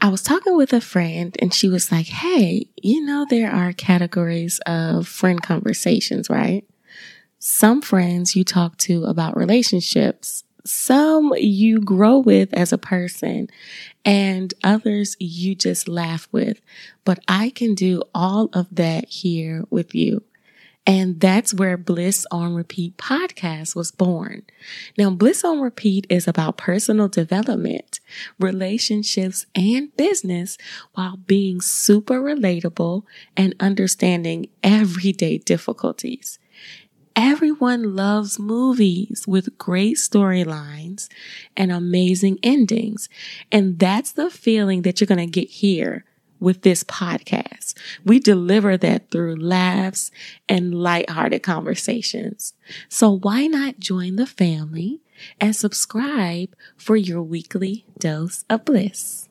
I was talking with a friend and she was like, Hey, you know, there are categories of friend conversations, right? Some friends you talk to about relationships, some you grow with as a person, and others you just laugh with. But I can do all of that here with you. And that's where Bliss on Repeat podcast was born. Now, Bliss on Repeat is about personal development, relationships, and business while being super relatable and understanding everyday difficulties. Everyone loves movies with great storylines and amazing endings. And that's the feeling that you're going to get here with this podcast. We deliver that through laughs and lighthearted conversations. So why not join the family and subscribe for your weekly dose of bliss?